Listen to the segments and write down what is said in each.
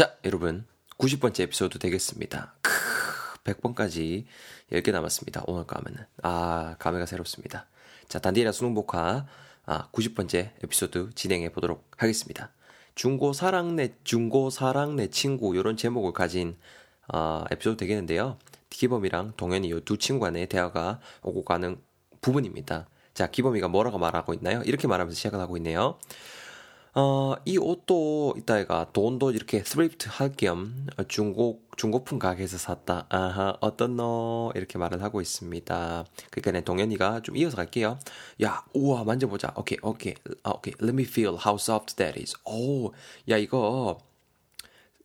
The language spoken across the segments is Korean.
자, 여러분. 90번째 에피소드 되겠습니다. 크, 100번까지 10개 남았습니다. 오늘 까면은. 아, 감회가 새롭습니다. 자, 단디라 수능 복화 아, 90번째 에피소드 진행해 보도록 하겠습니다. 중고 사랑 내 중고 사랑 내 친구 이런 제목을 가진 어, 에피소드 되겠는데요. 기범이랑 동현이 이두 친구 간의 대화가 오고 가는 부분입니다. 자, 기범이가 뭐라고 말하고 있나요? 이렇게 말하면서 시작을 하고 있네요. 어, 이 옷도 이따가 돈도 이렇게 thrift 할겸 중고 중고품 가게에서 샀다. 아하, 어떤 너 이렇게 말을 하고 있습니다. 그러니까 동현이가 좀 이어서 갈게요. 야, 우와 만져보자. 오케이, 오케이, 아, 오케이. Let me feel how soft that is. 오, 야 이거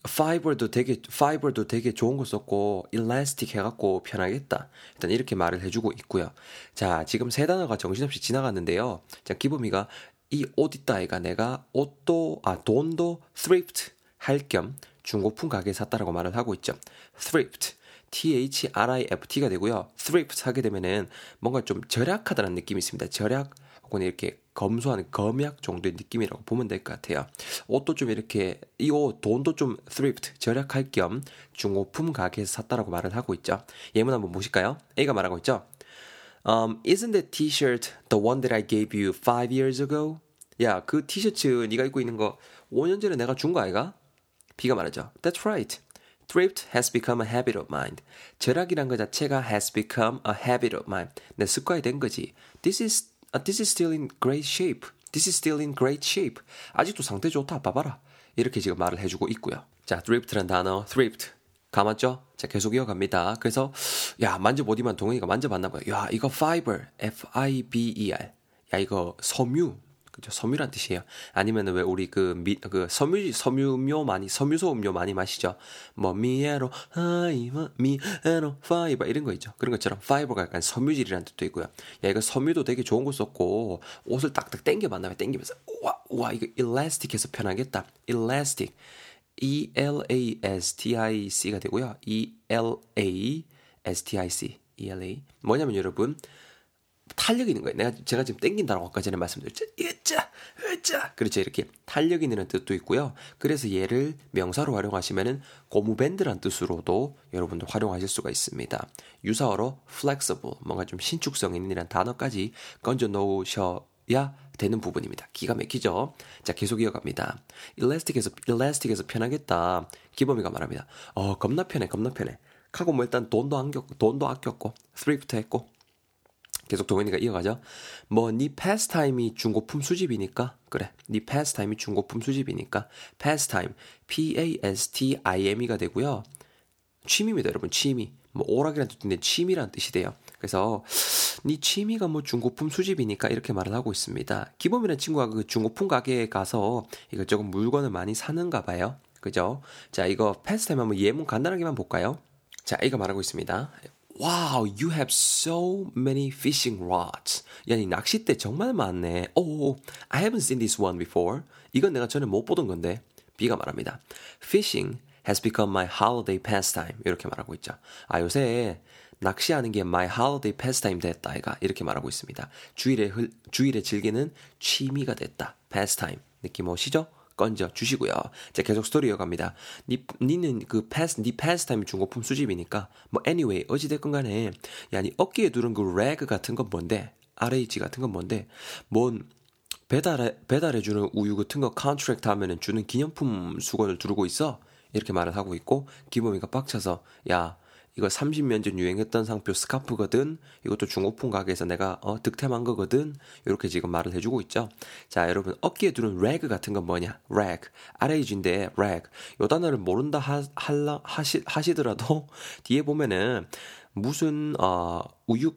파이버도 되게 파이버도 되게 좋은 거 썼고 일라스틱 해갖고 편하겠다. 일단 이렇게 말을 해주고 있고요. 자 지금 세 단어가 정신없이 지나갔는데요. 자 기범이가 이 옷 있다 이가 내가 옷도 아 돈도 thrift 할 겸 중고품 가게에 샀다라고 말을 하고 있죠. thrift T-H-R-I-F-T가 되고요. thrift 하게 되면은 뭔가 좀 절약하다는 느낌이 있습니다. 절약 혹은 이렇게 검소한 검약 정도의 느낌이라고 보면 될 것 같아요. 옷도 좀 이렇게 이 옷 돈도 좀 thrift 절약할 겸 중고품 가게에서 샀다라고 말을 하고 있죠. 예문 한번 보실까요? A가 말하고 있죠. Um, isn't the t-shirt the one that I gave you five years ago? 야, 그 티셔츠 네가 입고 있는 거 5년 전에 내가 준 거 아이가? B가 말하죠. That's right. Thrift has become a habit of mine. 절약이란 것 자체가 has become a habit of mine. 내 습관이 된 거지. This is uh, this is still in great shape. This is still in great shape. 아직도 상태 좋다. 봐봐라. 이렇게 지금 말을 해주고 있고요. 자, thrift란 단어, thrift. 감았죠? 자, 계속 이어갑니다. 그래서, 야, 만져보디만 동현이가 만져봤나 봐요. 야, 이거 fiber, F-I-B-E-R. 야, 이거 섬유. 그죠? 섬유란 뜻이에요. 아니면 왜 우리 그, 미, 그 섬유, 섬유음료 많이, 섬유소 음료 많이 마시죠? 뭐, 미에로, 하이마, 미에로, 파이버, 이런 거 있죠. 그런 것처럼 파이버가 약간 섬유질이라는 뜻도 있고요. 야, 이거 섬유도 되게 좋은 거 썼고, 옷을 딱딱 땡겨봤나 봐요. 땡기면서, 우와, 우와, 이거 일라스틱해서 편하겠다. 일라스틱. E-L-A-S-T-I-C가 되고요. E-L-A-S-T-I-C. E-L-A. 뭐냐면 여러분, 탄력 있는 거예요. 내가, 제가 지금 땡긴다라고 아까 전에 말씀드렸죠. 으짜, 으짜. 그렇죠. 이렇게 탄력 있는 뜻도 있고요. 그래서 얘를 명사로 활용하시면은 고무밴드란 뜻으로도 여러분들 활용하실 수가 있습니다. 유사어로 flexible, 뭔가 좀 신축성 있는 단어까지 건져 놓으셔야 되는 부분입니다. 기가 막히죠? 자, 계속 이어갑니다. elastic해서, elastic해서 편하겠다. 기범이가 말합니다. 어, 겁나 편해, 겁나 편해. 하고 뭐 일단 돈도 아꼈고, 돈도 아꼈고, thrift 했고. 계속 동현이가 이어가죠. 뭐, 니 pastime이 중고품 수집이니까? 그래. 니 pastime이 중고품 수집이니까. pastime. P-A-S-T-I-M-E가 되고요. 취미입니다, 여러분. 취미. 뭐, 오락이라는 뜻인데 취미란 뜻이 돼요. 그래서, 네 취미가 뭐 중고품 수집이니까 이렇게 말을 하고 있습니다. 기범이라는 친구가 그 중고품 가게에 가서 이것저것 물건을 많이 사는가 봐요. 그죠? 자, 이거 패스타임 한번 예문 간단하게만 볼까요? 자, 이거 말하고 있습니다. Wow, you have so many fishing rods. 야, 이 낚싯대 정말 많네. Oh, I haven't seen this one before. 이건 내가 전에 못 보던 건데. B가 말합니다. Fishing has become my holiday pastime. 이렇게 말하고 있죠. 아, 요새 낚시하는 게 my holiday pastime 됐다. 이가 이렇게 말하고 있습니다. 휴일에 흘, 휴일에 즐기는 취미가 됐다. pastime. 느낌 오시죠? 건져 주시고요. 자, 계속 스토리 이어갑니다. 니, 니는 그 패스, 니 pastime 중고품 수집이니까, 뭐, anyway, 어찌됐건 간에, 야, 니 어깨에 두른 그 rag 같은 건 뭔데? rag 같은 건 뭔데? 뭔, 배달해, 배달해주는 우유 같은 거 contract 하면은 주는 기념품 수건을 두르고 있어? 이렇게 말을 하고 있고, 기범이가 빡쳐서, 야, 이거 30년 전 유행했던 상표 스카프거든. 이것도 중고품 가게에서 내가 어, 득템한 거거든. 이렇게 지금 말을 해주고 있죠. 자, 여러분 어깨에 두는 rag 같은 건 뭐냐? rag. RAG인데 rag. 요 단어를 모른다 하, 할라, 하시, 하시더라도 뒤에 보면은 무슨 어, 우유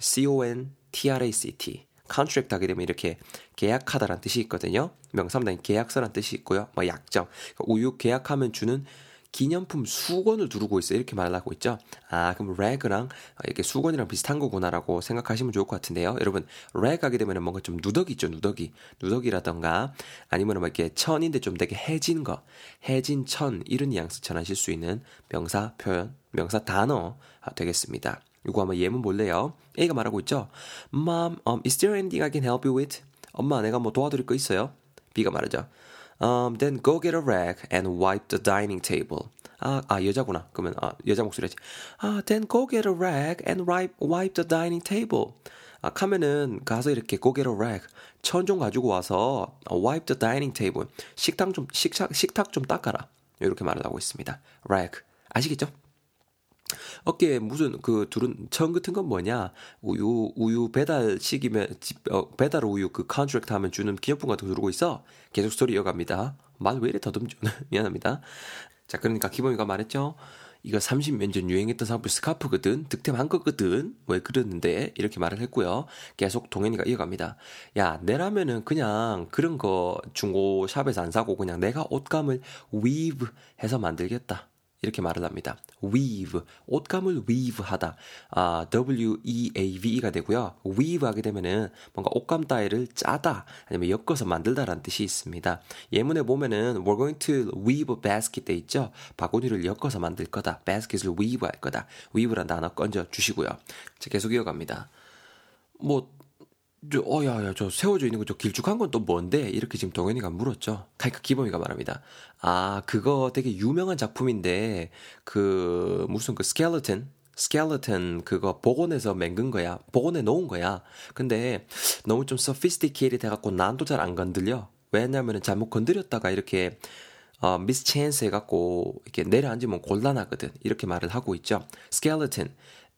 C-O-N-T-R-A-C-T. contract 하게 되면 이렇게 계약하다라는 뜻이 있거든요. 명사문단 계약서란 뜻이 있고요. 뭐 약정. 그러니까 우유 계약하면 주는 기념품 수건을 두르고 있어 이렇게 말을 하고 있죠. 아 그럼 래그랑 이렇게 수건이랑 비슷한 거구나라고 생각하시면 좋을 것 같은데요. 여러분 래그 하게 되면 뭔가 좀 누더기 있죠. 누더기 누더기라던가 아니면 뭐 이렇게 천인데 좀 되게 해진 거 해진 천 이런 뉘앙스 전하실 수 있는 명사 표현 명사 단어 되겠습니다. 이거 한번 예문 볼래요? A가 말하고 있죠. Mom, um, is there anything I can help you with? 엄마 내가 뭐 도와드릴 거 있어요? B가 말하죠. Um, then go get a rag and wipe the dining table. 아, 아 여자구나. 그러면 아, 여자 목소리지. 아, then go get a rag and wipe wipe the dining table. 아, 카면은 가서 이렇게 go get a rag 천좀 가지고 와서 wipe the dining table 식탁 좀 식탁 식탁 좀 닦아라. 이렇게 말을 하고 있습니다. rag 아시겠죠? 어깨에 무슨 그 둘은 천 같은 건 뭐냐? 우유 우유 배달 시기면 어, 배달 우유 그 contract 하면 주는 기념품 같은 거 두르고 있어. 계속 스토리 이어갑니다. 말 왜 이래 더듬죠? 미안합니다. 자, 그러니까 기범이가 말했죠. 이거 30년 전 유행했던 상품 스카프거든. 득템한 거거든. 왜 그러는데? 이렇게 말을 했고요. 계속 동현이가 이어갑니다. 야, 내라면은 그냥 그런 거 중고 shop에서 안 사고 그냥 내가 옷감을 weave 해서 만들겠다. 이렇게 말을 합니다. weave, 옷감을 weave 하다. 아, W-E-A-V-E가 되고요. weave 하게 되면은 뭔가 옷감 따위를 짜다, 아니면 엮어서 만들다라는 뜻이 있습니다. 예문에 보면은 we're going to weave a basket 돼 있죠? 바구니를 엮어서 만들 거다. basket을 weave 할 거다. weave란 단어 건져 주시고요. 자, 계속 이어갑니다. 뭐, 저, 어, 야, 야, 저 세워져 있는 거, 저 길쭉한 건 또 뭔데? 이렇게 지금 동현이가 물었죠. 그러니까 기범이가 말합니다. 아, 그거 되게 유명한 작품인데, 그, 무슨 그 skeleton? skeleton 그거 복원해서 맹근 거야. 복원해 놓은 거야. 근데 너무 좀 sophisticated 해갖고 난도 잘 안 건들려. 왜냐면은 잘못 건드렸다가 이렇게 어, mischance 해갖고 이렇게 내려앉으면 곤란하거든. 이렇게 말을 하고 있죠. skeleton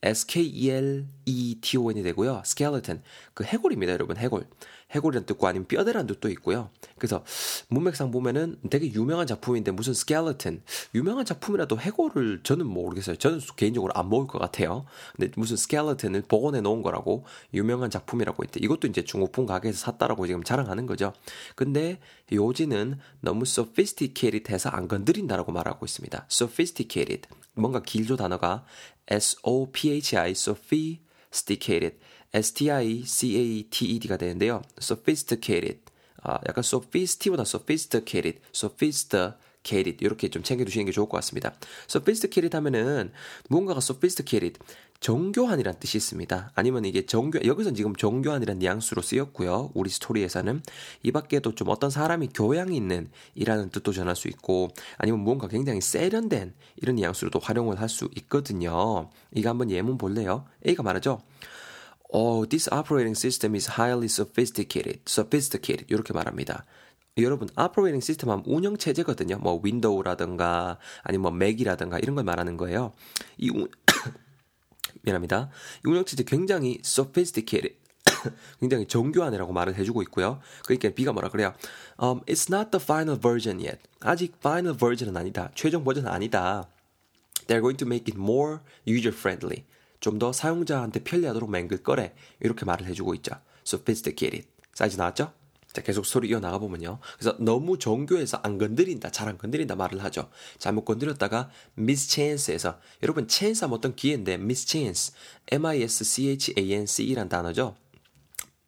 S-K-E-L-E-T-O-N이 되고요. skeleton. 그 해골입니다, 여러분. 해골. 해골이란 뜻고 아니면 뼈대란 뜻도 있고요. 그래서 문맥상 보면은 되게 유명한 작품인데 무슨 skeleton. 유명한 작품이라도 해골을 저는 모르겠어요. 저는 개인적으로 안 먹을 것 같아요. 근데 무슨 skeleton을 복원해 놓은 거라고 유명한 작품이라고 했대. 이것도 이제 중고품 가게에서 샀다라고 지금 자랑하는 거죠. 근데 요지는 너무 sophisticated 해서 안 건드린다라고 말하고 있습니다. sophisticated. 뭔가 길조 단어가 S-O-P-H-I, sophisticated, S-T-I-C-A-T-E-D가 되는데요. sophisticated, 아, 약간 sophisti보다 sophisticated, sophisticated 이렇게 좀 챙겨두시는 게 좋을 것 같습니다. sophisticated 하면은 무언가가 sophisticated, 정교한이란 뜻이 있습니다. 아니면 이게 정교 여기서 지금 정교한이란 뉘앙스로 쓰였고요. 우리 스토리에서는 이 밖에도 좀 어떤 사람이 교양이 있는 이라는 뜻도 전할 수 있고 아니면 무언가 굉장히 세련된 이런 뉘앙스로도 활용을 할 수 있거든요. 이거 한번 예문 볼래요? A가 말하죠. Oh, this operating system is highly sophisticated. sophisticated. 이렇게 말합니다. 여러분, operating system 하면 운영 체제거든요. 뭐 윈도우라든가 아니면 뭐 맥이라든가 이런 걸 말하는 거예요. 이 운, 미안합니다. 이 운영 체제 굉장히 sophisticated. 굉장히 정교한이라고 말을 해주고 있고요. 그러니까 B가 뭐라 그래요? Um, it's not the final version yet. 아직 final version은 아니다. 최종 버전은 아니다. They're going to make it more user friendly. 좀 더 사용자한테 편리하도록 맹글 거래. 이렇게 말을 해주고 있죠. sophisticated. 사이즈 나왔죠? 자, 계속 소리 이어나가 보면요. 그래서 너무 정교해서 안 건드린다, 잘 안 건드린다 말을 하죠. 잘못 건드렸다가 mischance에서 여러분 chance 하면 어떤 기회인데 mischance, m-i-s-c-h-a-n-c-e란 단어죠.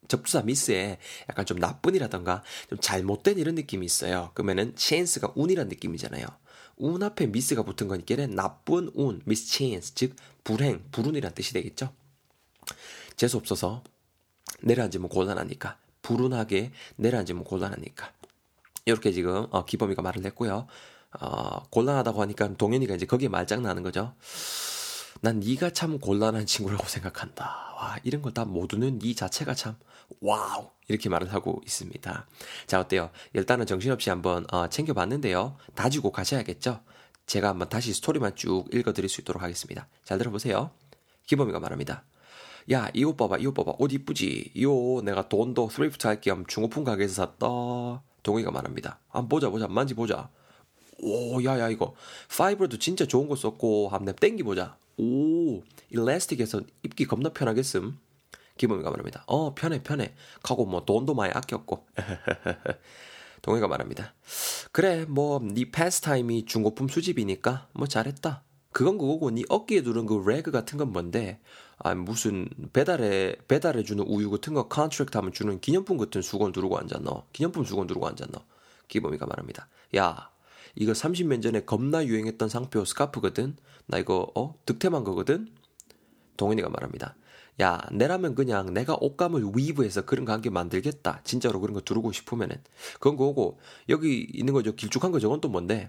접두사 미스에 약간 좀 나쁜이라던가 좀 잘못된 이런 느낌이 있어요. 그러면은 chance가 운이란 느낌이잖아요. 운 앞에 mis가 붙은 거니까 나쁜 운, mischance, 즉 불행, 불운이란 뜻이 되겠죠. 재수 없어서 내려앉으면 곤란하니까 불운하게 내려앉으면 곤란하니까. 이렇게 지금 어, 기범이가 말을 했고요. 어, 곤란하다고 하니까 동현이가 이제 거기에 말장난하는 거죠. 난 네가 참 곤란한 친구라고 생각한다. 와, 이런 거다 모두는 네 자체가 참 와우 이렇게 말을 하고 있습니다. 자 어때요? 일단은 정신없이 한번 어, 챙겨봤는데요. 다지고 가셔야겠죠. 제가 한번 다시 스토리만 쭉 읽어드릴 수 있도록 하겠습니다. 잘 들어보세요. 기범이가 말합니다. 야, 이옷 봐봐, 이옷 봐봐. 옷 이쁘지? 이옷 내가 돈도 thrift 할 겸 중고품 가게에서 샀다. 동이가 말합니다. 한번 보자, 보자, 만지보자. 오, 야, 야, 이거. fiber도 진짜 좋은 거 썼고, 한번 땡기보자. 오, elastic해서 입기 겁나 편하겠음. 기범이가 말합니다. 어, 편해, 편해. 하고 뭐 돈도 많이 아꼈고. 동해가 말합니다. 그래, 뭐, 네 pastime이 중고품 수집이니까, 뭐 잘했다. 그건 그거고, 네 어깨에 두른 그 rag 같은 건 뭔데? 아 무슨 배달에 배달해 주는 우유 같은 거 contract 하면 주는 기념품 같은 수건 두르고 앉았노. 기념품 수건 두르고 앉았노. 기범이가 말합니다. 야, 이거 30년 전에 겁나 유행했던 상표 스카프거든. 나 이거 어 득템한 거거든. 동현이가 말합니다. 야, 내라면 그냥 내가 옷감을 위브해서 그런 관계 만들겠다. 진짜로 그런 거 두르고 싶으면은. 그건 그거고, 여기 있는 거죠. 길쭉한 거 저건 또 뭔데?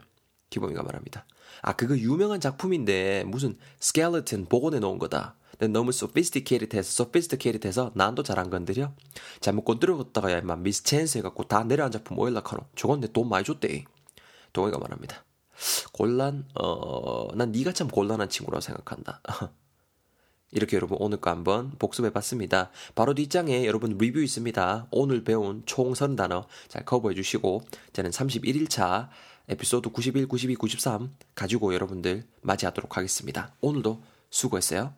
기범이가 말합니다. 아, 그거 유명한 작품인데, 무슨 스켈레톤 복원해 놓은 거다. 너무 sophisticated해서, sophisticated해서 난도 잘안 건드려? 잘못 건드렸다가 야, 임마 미스 찬스 해갖고 다 내려앉아 작품 오일락하노. 저건 내 돈 많이 줬대. 동호이가 말합니다. 곤란, 어, 난 네가 참 곤란한 친구라고 생각한다. 이렇게 여러분 오늘 거 한번 복습해 봤습니다. 바로 뒷장에 여러분 리뷰 있습니다. 오늘 배운 총 30단어 잘 커버해 주시고 저는 31일차 에피소드 91, 92, 93 가지고 여러분들 맞이하도록 하겠습니다. 오늘도 수고했어요.